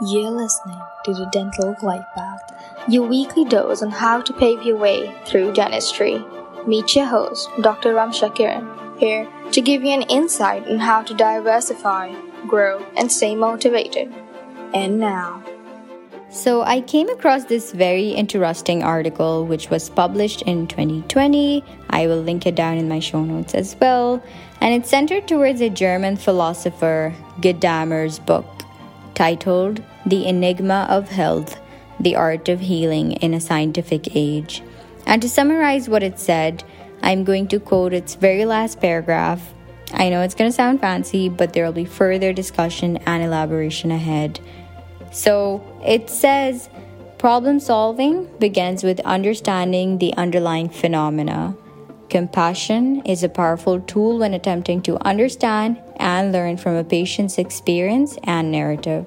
You're listening to the Dental Glidepath, your weekly dose on how to pave your way through dentistry. Meet your host, Dr. Ramsha Kiran, here to give you an insight on how to diversify, grow, and stay motivated. And now, so, I came across this very interesting article which was published in 2020. I will link it down in my show notes as well. And it's centered towards a German philosopher, Gadamer's book titled The Enigma of Health The Art of Healing in a Scientific Age. And to summarize what it said, I'm going to quote its very last paragraph. I know it's going to sound fancy, but there will be further discussion and elaboration ahead. So it says problem solving begins with understanding the underlying phenomena. Compassion is a powerful tool when attempting to understand and learn from a patient's experience and narrative.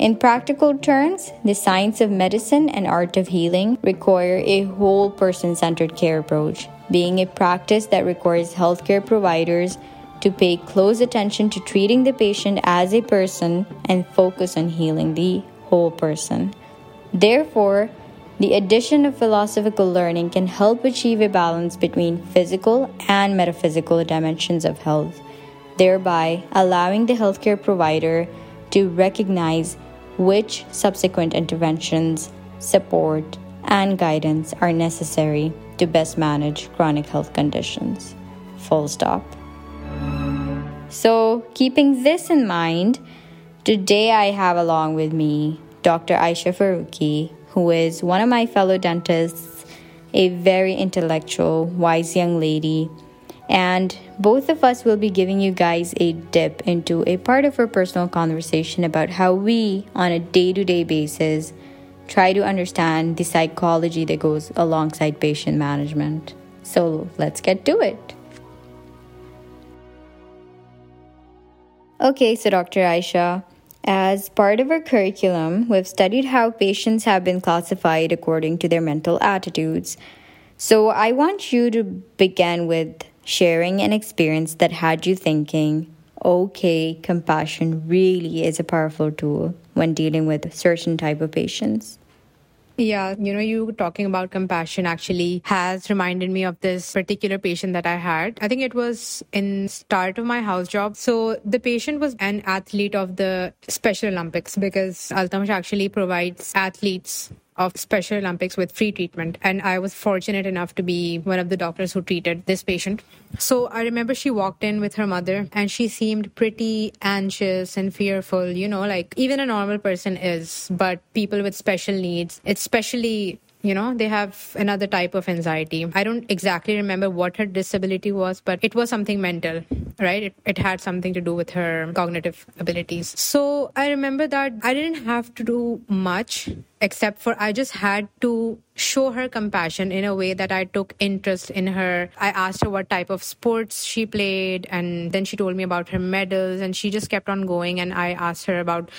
In practical terms, the science of medicine and art of healing require a whole person centered care approach, being a practice that requires healthcare providers to pay close attention to treating the patient as a person and focus on healing the whole person. Therefore, the addition of philosophical learning can help achieve a balance between physical and metaphysical dimensions of health, thereby allowing the healthcare provider to recognize which subsequent interventions, support, and guidance are necessary to best manage chronic health conditions. Full stop. So, keeping this in mind, today I have along with me Dr. Ayesha Farooqui, who is one of my fellow dentists, a very intellectual, wise young lady. And both of us will be giving you guys a dip into a part of our personal conversation about how we, on a day to day basis, try to understand the psychology that goes alongside patient management. So let's get to it. Okay, so Dr. Ayesha, as part of our curriculum, we've studied how patients have been classified according to their mental attitudes. So I want you to begin with sharing an experience that had you thinking, okay, compassion really is a powerful tool when dealing with certain type of patients. Yeah, you know, you talking about compassion actually has reminded me of this particular patient that I had. I think it was in start of my house job. So the patient was an athlete of the Special Olympics because Altamash actually provides athletes of Special Olympics with free treatment. And I was fortunate enough to be one of the doctors who treated this patient. So I remember she walked in with her mother and she seemed pretty anxious and fearful, you know, like even a normal person is, but people with special needs, especially you know they have another type of anxiety i don't exactly remember what her disability was but it was something mental right it, it had something to do with her cognitive abilities so i remember that i didn't have to do much except for I just had to show her compassion in a way that I took interest in her. I asked her what type of sports she played, and then she told me about her medals, and she just kept on going. And I asked her about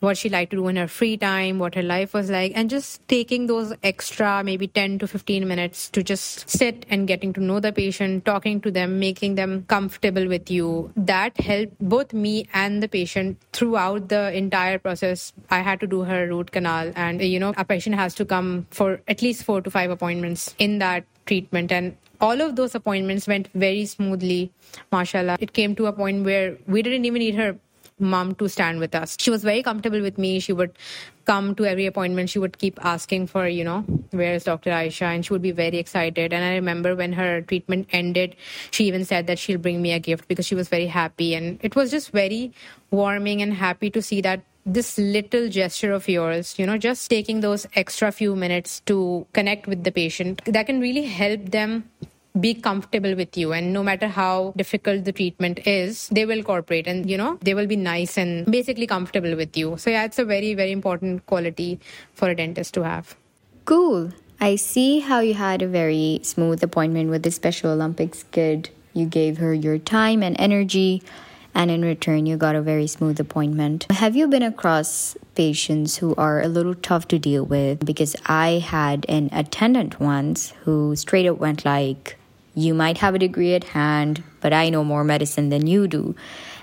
what she liked to do in her free time, what her life was like, and just taking those extra maybe 10 to 15 minutes to just sit and getting to know the patient, talking to them, making them comfortable with you. That helped both me and the patient throughout the entire process. I had to do her root canal, and you know, a patient has to come for at least four to five appointments in that treatment. And all of those appointments went very smoothly, mashallah. It came to a point where we didn't even need her mom to stand with us. She was very comfortable with me. She would come to every appointment. She would keep asking for, you know, where is Dr. Ayesha? And she would be very excited. And I remember when her treatment ended, she even said that she'll bring me a gift because she was very happy. And it was just very warming and happy to see that this little gesture of yours, you know, just taking those extra few minutes to connect with the patient, that can really help them be comfortable with you. And no matter how difficult the treatment is they will cooperate and you know they will be nice and basically comfortable with you. So yeah it's a very very important quality for a dentist to have. Cool. I see how you had a very smooth appointment with the special olympics kid. You gave her your time and energy and in return you got a very smooth appointment. Have you been across patients who are a little tough to deal with? Because i had an attendant once who straight up went like you might have a degree at hand, but I know more medicine than you do.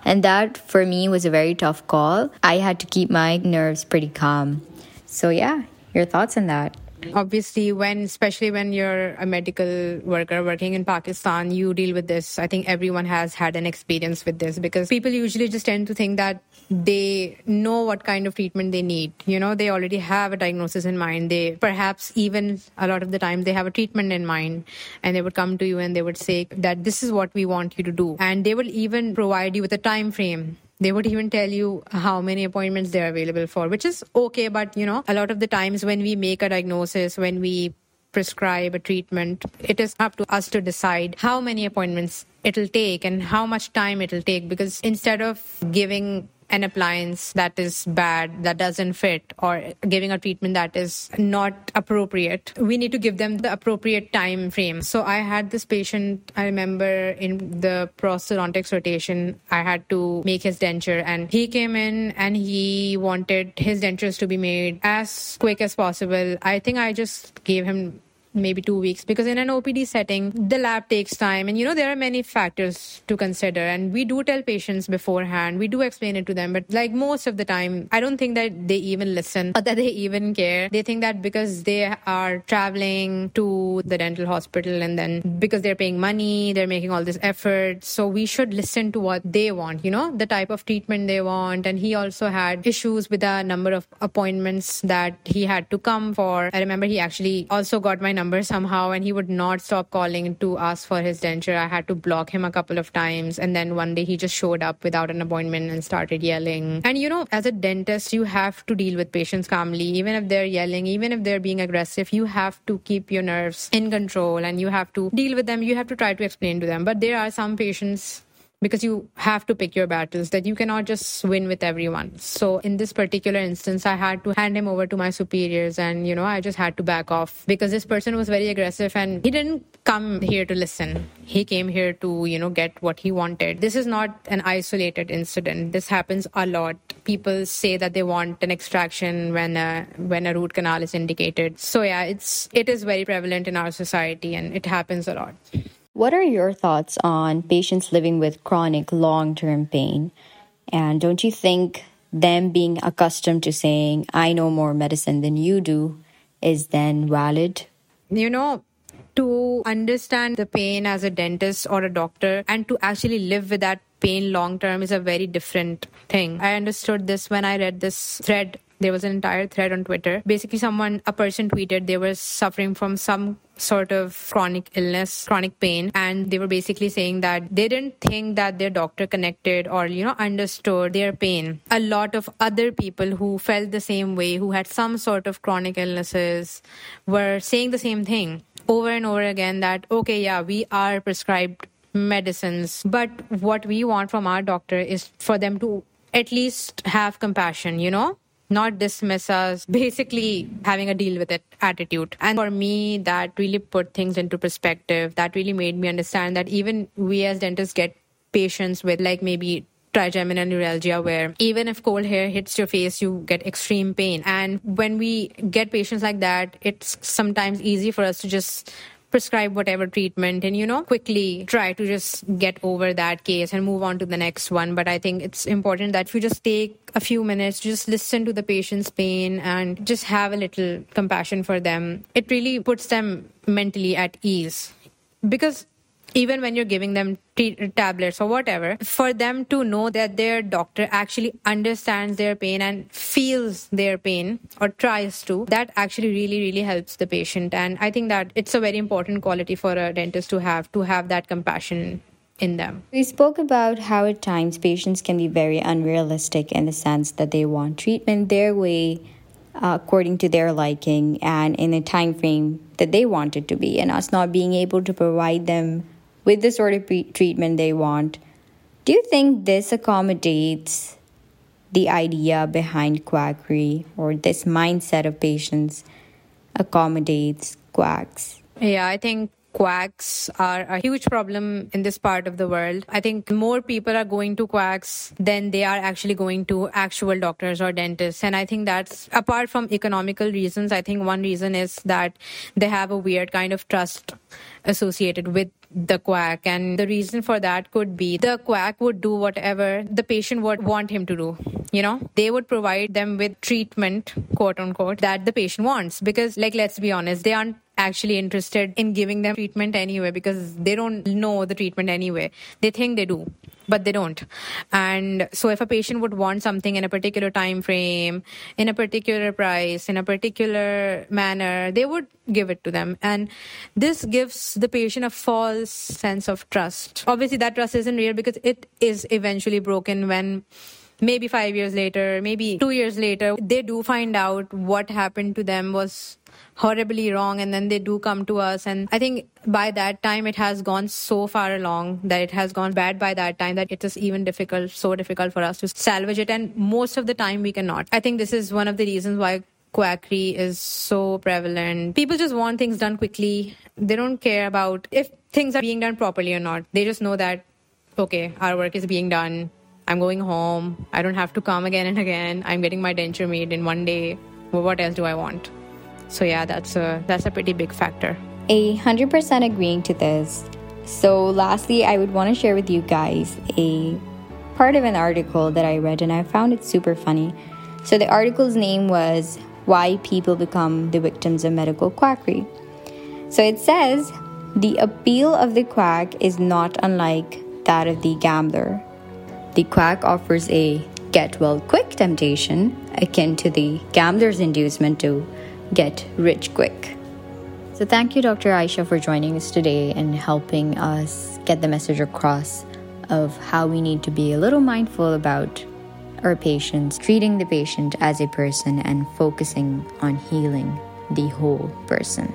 And that for me was a very tough call. I had to keep my nerves pretty calm. So, yeah, your thoughts on that? Obviously, when especially when you're a medical worker working in Pakistan, you deal with this. I think everyone has had an experience with this because people usually just tend to think that they know what kind of treatment they need. You know, they already have a diagnosis in mind. They perhaps even a lot of the time they have a treatment in mind and they would come to you and they would say that this is what we want you to do. And they will even provide you with a time frame they would even tell you how many appointments they're available for, which is okay. But, you know, a lot of the times when we make a diagnosis, when we prescribe a treatment, it is up to us to decide how many appointments it'll take and how much time it'll take. Because instead of giving an appliance that is bad, that doesn't fit, or giving a treatment that is not appropriate, we need to give them the appropriate time frame. So I had this patient, I remember in the prosthodontics rotation, I had to make his denture, and he came in and he wanted his dentures to be made as quick as possible. I think I just gave him maybe two weeks because in an OPD setting, the lab takes time. And you know, there are many factors to consider. And we do tell patients beforehand, we do explain it to them. But like most of the time, I don't think that they even listen or that they even care. They think that because they are traveling to the dental hospital and then because they're paying money, they're making all this effort. So we should listen to what they want, you know, the type of treatment they want. And he also had issues with a number of appointments that he had to come for. I remember he actually also got my number number somehow and he would not stop calling to ask for his denture. I had to block him a couple of times. And then one day he just showed up without an appointment and started yelling. And you know, as a dentist, you have to deal with patients calmly. Even if they're yelling, even if they're being aggressive, you have to keep your nerves in control and you have to deal with them. You have to try to explain to them. But there are some patients because you have to pick your battles that you cannot just win with everyone. So in this particular instance, I had to hand him over to my superiors and, you know, I just had to back off because this person was very aggressive and he didn't come here to listen. He came here to, you know, get what he wanted. This is not an isolated incident. This happens a lot. People say that they want an extraction when a, when a root canal is indicated. So yeah, it's, it is very prevalent in our society and it happens a lot. What are your thoughts on patients living with chronic long term pain? And don't you think them being accustomed to saying, I know more medicine than you do, is then valid? You know, to understand the pain as a dentist or a doctor and to actually live with that pain long term is a very different thing. I understood this when I read this thread there was an entire thread on Twitter. Basically, someone, a person tweeted they were suffering from some sort of chronic illness, chronic pain. And they were basically saying that they didn't think that their doctor connected or, you know, understood their pain. A lot of other people who felt the same way, who had some sort of chronic illnesses, were saying the same thing over and over again that, okay, yeah, we are prescribed medicines, but what we want from our doctor is for them to at least have compassion, you know? Not dismiss us, basically having a deal with it attitude. And for me, that really put things into perspective. That really made me understand that even we as dentists get patients with like maybe trigeminal neuralgia where even if cold hair hits your face you get extreme pain and when we get patients like that it's sometimes easy for us to just prescribe whatever treatment and, you know, quickly try to just get over that case and move on to the next one. But I think it's important that you just take a few minutes, just listen to the patient's pain and just have a little compassion for them. It really puts them mentally at ease because even when you're giving them t- tablets or whatever, for them to know that their doctor actually understands their pain and feels their pain or tries to, that actually really, really helps the patient. And I think that it's a very important quality for a dentist to have, to have that compassion in them. We spoke about how at times patients can be very unrealistic in the sense that they want treatment their way. Uh, according to their liking and in a time frame that they want it to be and us not being able to provide them with the sort of pre- treatment they want. Do you think this accommodates the idea behind quackery or this mindset of patients accommodates quacks? Yeah, I think quacks are a huge problem in this part of the world. I think more people are going to quacks than they are actually going to actual doctors or dentists. And I think that's apart from economical reasons, I think one reason is that they have a weird kind of trust associated with the quack. And the reason for that could be the quack would do whatever the patient would want him to do. You know, they would provide them with treatment, quote unquote, that the patient wants. Because, like, let's be honest, they aren't actually interested in giving them treatment anyway because they don't know the treatment anyway. They think they do, but they don't. And so if a patient would want something in a particular time frame, in a particular price, in a particular manner, they would give it to them. And this gives the patient a false sense of trust. Obviously that trust isn't real because it is eventually broken when maybe 5 years later, maybe 2 years later, they do find out what happened to them was horribly wrong and then they do come to us. And i think by that time it has gone so far along that it has gone bad by that time that it is even difficult so difficult for us to salvage it. And most of the time we cannot. I think this is one of the reasons why quackery is so prevalent. People just want things done quickly. They don't care about if things are being done properly or not. They just know that okay our work is being done i'm going home i don't have to come again and again i'm getting my denture made in one day well, what else do i want so yeah, that's a that's a pretty big factor. A hundred percent agreeing to this. So lastly, I would want to share with you guys a part of an article that I read and I found it super funny. So the article's name was Why People Become the Victims of Medical Quackery. So it says the appeal of the quack is not unlike that of the gambler. The quack offers a get well quick temptation akin to the gambler's inducement to get rich quick. So, thank you, Dr. Ayesha, for joining us today and helping us get the message across of how we need to be a little mindful about our patients, treating the patient as a person, and focusing on healing the whole person.